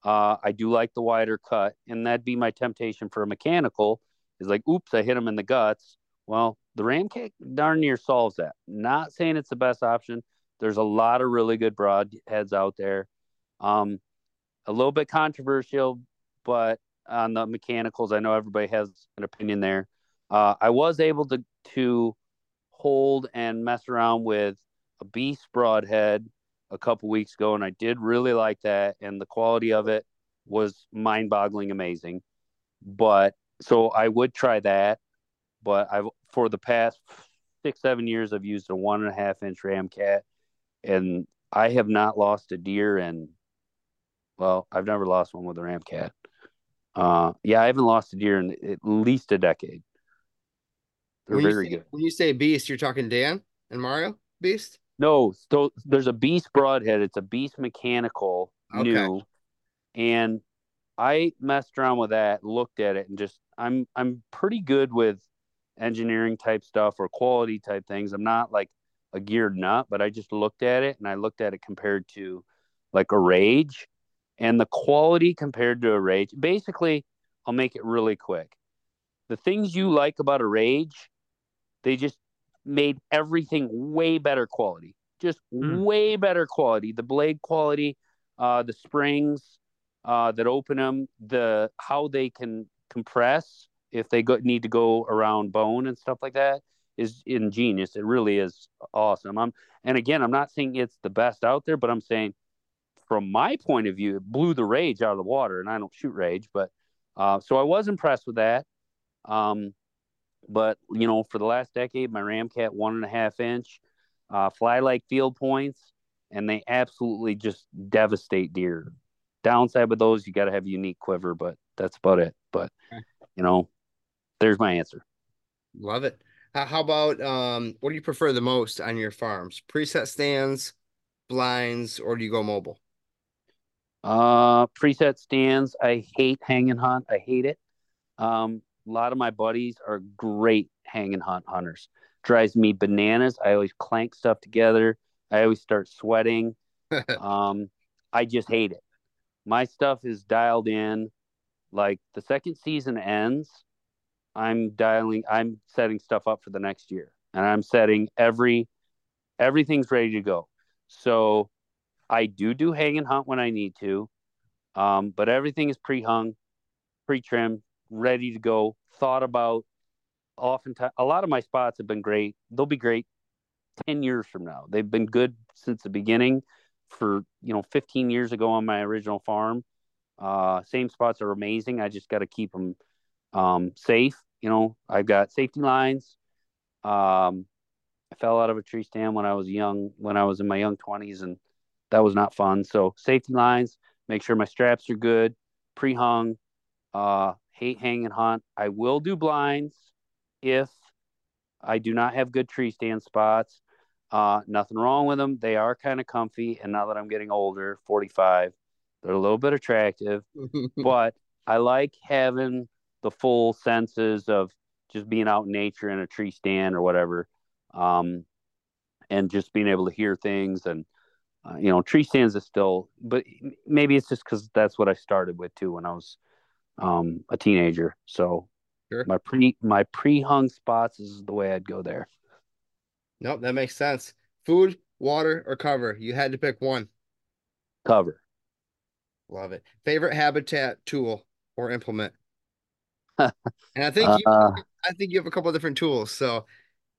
Uh, I do like the wider cut, and that'd be my temptation for a mechanical. Is like, oops, I hit him in the guts. Well, the Ramcat darn near solves that. Not saying it's the best option. There's a lot of really good broadheads out there. Um, a little bit controversial, but on the mechanicals, I know everybody has an opinion there. Uh, I was able to to hold and mess around with a Beast broadhead a couple weeks ago, and I did really like that, and the quality of it was mind-boggling, amazing. But so I would try that, but I've for the past six, seven years, I've used a one and a half inch Ramcat, and I have not lost a deer and well, I've never lost one with a Ramcat. Uh, yeah, I haven't lost a deer in at least a decade. They're when very say, good. When you say beast, you're talking Dan and Mario beast. No, so there's a Beast broadhead. It's a Beast mechanical Okay. new, and I messed around with that, looked at it, and just I'm I'm pretty good with engineering type stuff or quality type things. I'm not like a geared nut, but I just looked at it and I looked at it compared to like a Rage, and the quality compared to a Rage. Basically, I'll make it really quick. The things you like about a Rage, they just made everything way better quality just Hmm. way better quality. The blade quality uh the springs uh that open them the how they can compress if they go need to go around bone and stuff like that is ingenious. It really is awesome. I'm and again i'm not saying it's the best out there but i'm saying from my point of view it blew the rage out of the water and i don't shoot rage but uh so i was impressed with that. Um but you know, for the last decade, my Ramcat one and a half inch, uh, fly like field points, and they absolutely just devastate deer. Downside with those, you got to have a unique quiver, but that's about it. But you know, there's my answer. Love it. How, how about um? What do you prefer the most on your farms? Preset stands, blinds, or do you go mobile? Uh, preset stands. I hate hanging hunt. I hate it. Um, a lot of my buddies are great hang and hunt hunters. Drives me bananas. I always clank stuff together. I always start sweating. um, I just hate it. My stuff is dialed in. Like the second season ends, I'm dialing. I'm setting stuff up for the next year, and I'm setting every everything's ready to go. So I do do hang and hunt when I need to, um, but everything is pre-hung, pre-trimmed, ready to go. Thought about. Oftentimes, a lot of my spots have been great. They'll be great ten years from now. They've been good since the beginning. For you know, fifteen years ago on my original farm, uh, same spots are amazing. I just got to keep them um, safe. You know, I've got safety lines. Um, I fell out of a tree stand when I was young, when I was in my young twenties, and that was not fun. So safety lines, make sure my straps are good, pre-hung. Uh, hate hang and hunt. I will do blinds if I do not have good tree stand spots. Uh, nothing wrong with them. They are kind of comfy, and now that I'm getting older, 45, they're a little bit attractive. but I like having the full senses of just being out in nature in a tree stand or whatever, um, and just being able to hear things and uh, you know, tree stands is still, but maybe it's just because that's what I started with too when I was um, a teenager. So Sure. my pre my pre hung spots is the way I'd go there. Nope, that makes sense. Food, water, or cover. You had to pick one. Cover. Love it. Favorite habitat tool or implement? and I think you, Uh, I think you have a couple different tools. So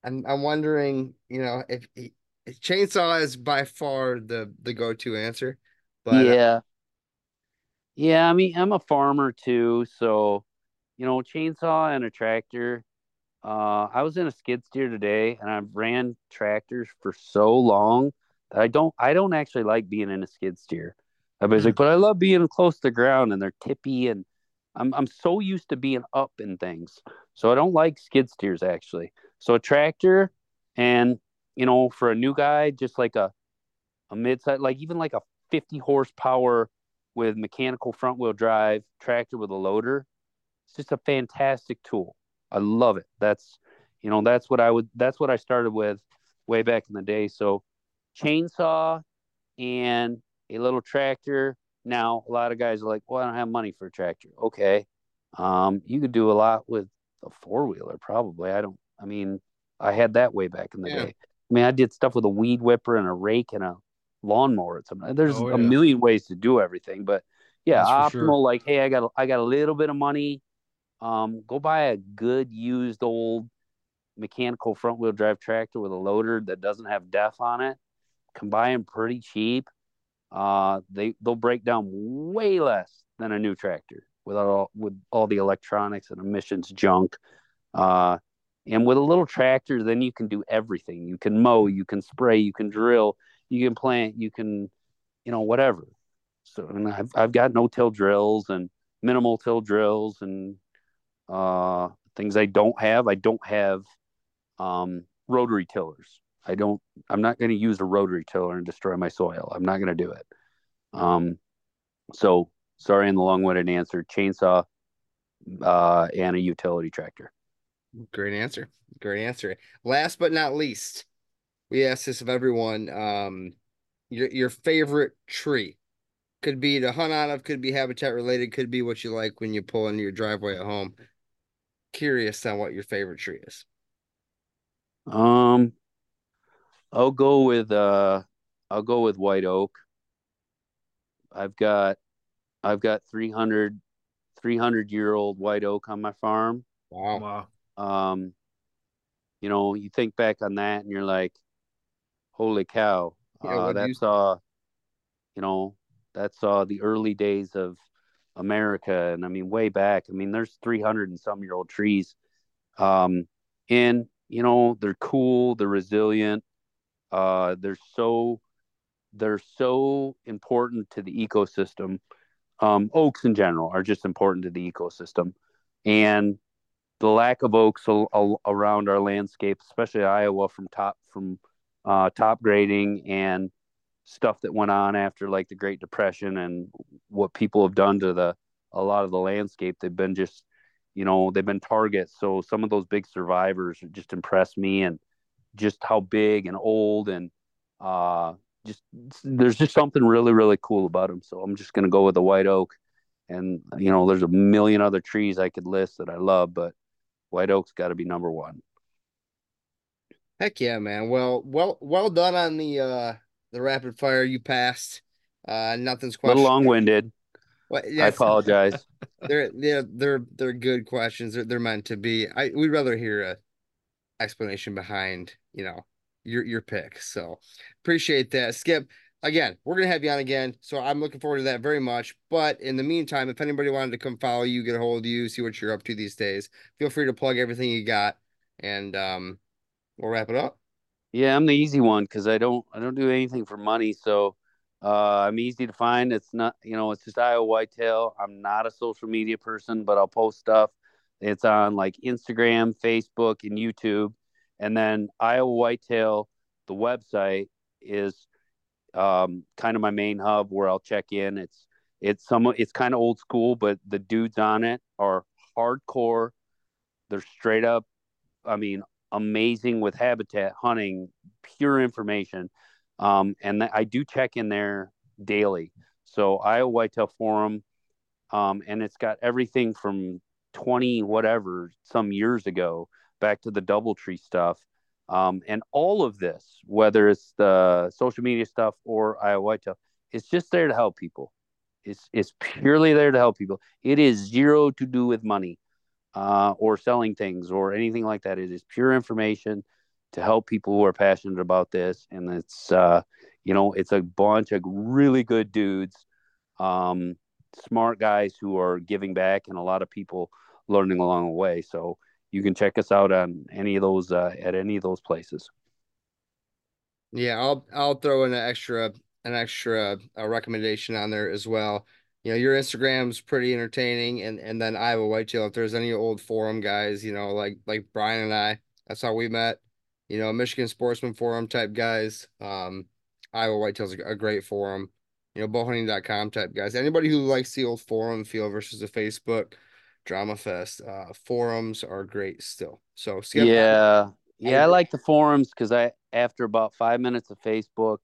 I'm I'm wondering, you know, if, if chainsaw is by far the the go-to answer. But uh, yeah. Yeah, I mean, I'm a farmer too, so you know, chainsaw and a tractor. Uh, I was in a skid steer today, and I've ran tractors for so long that I don't, I don't actually like being in a skid steer. Everybody's like, but I love being close to the ground, and they're tippy, and I'm, I'm so used to being up in things, so I don't like skid steers actually. So a tractor, and you know, for a new guy, just like a, a mid-size, like even like a 50 horsepower with mechanical front wheel drive tractor with a loader. It's just a fantastic tool. I love it. That's you know, that's what I would that's what I started with way back in the day. So chainsaw and a little tractor. Now a lot of guys are like, Well, I don't have money for a tractor. Okay. Um, you could do a lot with a four wheeler, probably. I don't I mean, I had that way back in the Yeah. day. I mean, I did stuff with a weed whipper and a rake and a lawnmower. At some, there's Oh, a million ways to do everything, but yeah, That's optimal. sure. Like, hey, I got I got a little bit of money. Um, go buy a good used old mechanical front wheel drive tractor with a loader that doesn't have def on it. Can buy them pretty cheap. Uh, they they'll break down way less than a new tractor without all with all the electronics and emissions junk. Uh, and with a little tractor, then you can do everything. You can mow, you can spray, you can drill, you can plant, you can, you know, whatever. So, and I've I've got no till drills and minimal till drills and uh, things I don't have. I don't have um, rotary tillers. I don't. I'm not going to use a rotary tiller and destroy my soil. I'm not going to do it. Um, so sorry in the long-winded answer. Chainsaw uh, and a utility tractor. Great answer. Great answer. Last but not least, we ask this of everyone. Um, your your favorite tree could be to hunt out of, could be habitat related, could be what you like when you pull into your driveway at home. Curious on what your favorite tree is. Um, I'll go with uh, I'll go with white oak. I've got, I've got 300, 300 year old white oak on my farm. Wow. Wow. Um, you know, you think back on that and you're like, holy cow, Yeah, uh, what do that you- saw, you know, that's saw the early days of America. And I mean, way back, I mean, there's 300 and some year old trees. Um, and, you know, they're cool, they're resilient. Uh, they're so, they're so important to the ecosystem. Um, oaks in general are just important to the ecosystem. And the lack of oaks around our landscape, especially Iowa, from top from uh, top grading and stuff that went on after like the Great Depression and what people have done to the a lot of the landscape. They've been just, you know, they've been targets. So some of those big survivors just impressed me and just how big and old and uh, just there's just something really really cool about them. So I'm just gonna go with the white oak. And you know, there's a million other trees I could list that I love, but white oak's got to be number one. Heck yeah, man. Well, well, well done on the uh the rapid fire. You passed. Uh, nothing's A little long winded. I apologize. they're they're they're they're good questions. They're they're meant to be. I we'd rather hear a explanation behind you know your your pick. So appreciate that, Skip. Again, we're gonna have you on again, so I'm looking forward to that very much. But in the meantime, if anybody wanted to come follow you, get a hold of you, see what you're up to these days, feel free to plug everything you got, and um, we'll wrap it up. Yeah, I'm the easy one because I don't I don't do anything for money, so uh, I'm easy to find. It's not you know it's just Iowa Whitetail. I'm not a social media person, but I'll post stuff. It's on like Instagram, Facebook, and YouTube, and then Iowa Whitetail. The website is um, kind of my main hub where I'll check in. It's it's some it's kind of old school, but the dudes on it are hardcore. They're straight up. I mean, amazing with habitat hunting, pure information. Um, and I do check in there daily. So Iowa Whitetail Forum, um, and it's got everything from 20 whatever some years ago back to the DoubleTree stuff. Um, and all of this, whether it's the social media stuff or Iowa Whitetail, it's just there to help people. It's it's purely there to help people. It is zero to do with money uh, or selling things or anything like that. It is pure information to help people who are passionate about this, and it's uh, you know it's a bunch of really good dudes, um, smart guys who are giving back, and a lot of people learning along the way. So you can check us out on any of those uh, at any of those places. Yeah, I'll I'll throw in an extra an extra uh, recommendation on there as well. You know, your Instagram's pretty entertaining, and and then Iowa Whitetail. If there's any old forum guys, you know, like like Brian and I, that's how we met. You know, Michigan Sportsman Forum type guys. Um, Iowa Whitetail's a, a great forum. You know, bowhunting.com type guys. Anybody who likes the old forum feel versus the Facebook drama fest, uh, forums are great still. So yeah, yeah, I like the forums because I after about five minutes of Facebook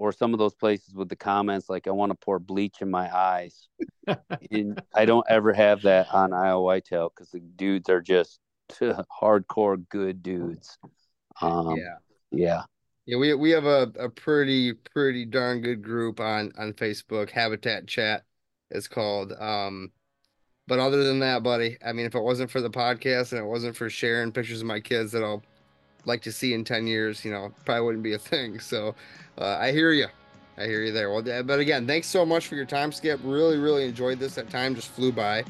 or some of those places with the comments like I want to pour bleach in my eyes. and I don't ever have that on Iowa Whitetail because the dudes are just hardcore good dudes. Um, yeah, yeah, yeah. We we have a, a pretty pretty darn good group on on Facebook. Habitat Chat It's called. Um, but other than that, buddy, I mean, if it wasn't for the podcast and it wasn't for sharing pictures of my kids that I'll like to see in 10 years, you know, probably wouldn't be a thing. So uh, I hear you. I hear you there. Well, but again, thanks so much for your time, Skip. Really, really enjoyed this. That time just flew by.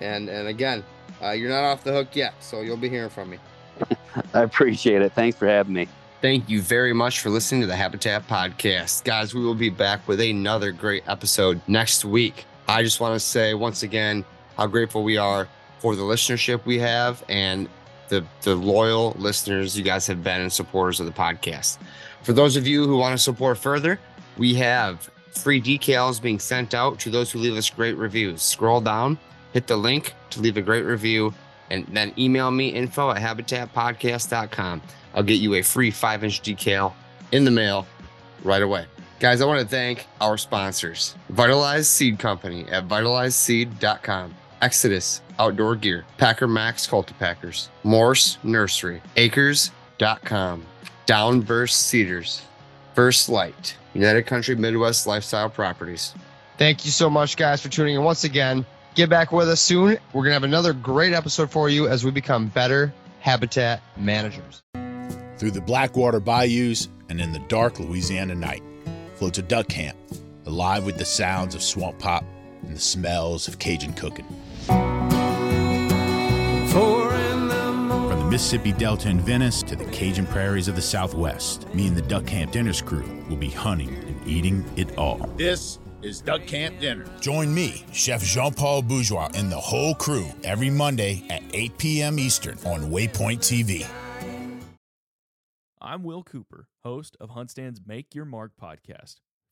And and again, uh, you're not off the hook yet, so you'll be hearing from me. I appreciate it. Thanks for having me. Thank you very much for listening to the Habitat Podcast. Guys, we will be back with another great episode next week. I just want to say once again how grateful we are for the listenership we have and the, the loyal listeners you guys have been and supporters of the podcast. For those of you who want to support further, we have free decals being sent out to those who leave us great reviews. Scroll down, hit the link to leave a great review, and then email me info at habitatpodcast.com. I'll get you a free five inch decal in the mail right away. Guys, I want to thank our sponsors Vitalize Seed Company at vitalizeseed.com, Exodus Outdoor Gear, Packer Maxx Cultipackers, Morse Nursery, Acres.com, Downburst Seeders, First Lite, United Country Midwest Lifestyle Properties. Thank you so much, guys, for tuning in once again. Get back with us soon. We're going to have another great episode for you as we become better habitat managers. Through the Blackwater bayous and in the dark Louisiana night floats a duck camp, alive with the sounds of swamp pop and the smells of Cajun cooking. From the Mississippi Delta in Venice to the Cajun prairies of the Southwest, me and the Duck Camp Dinners crew will be hunting and eating it all. This is Duck Camp Dinner. Join me, Chef Jean Paul Bourgeois, and the whole crew every Monday at 8 p.m. Eastern on Waypoint TV. I'm Will Cooper, host of HuntStand's Make Your Mark podcast.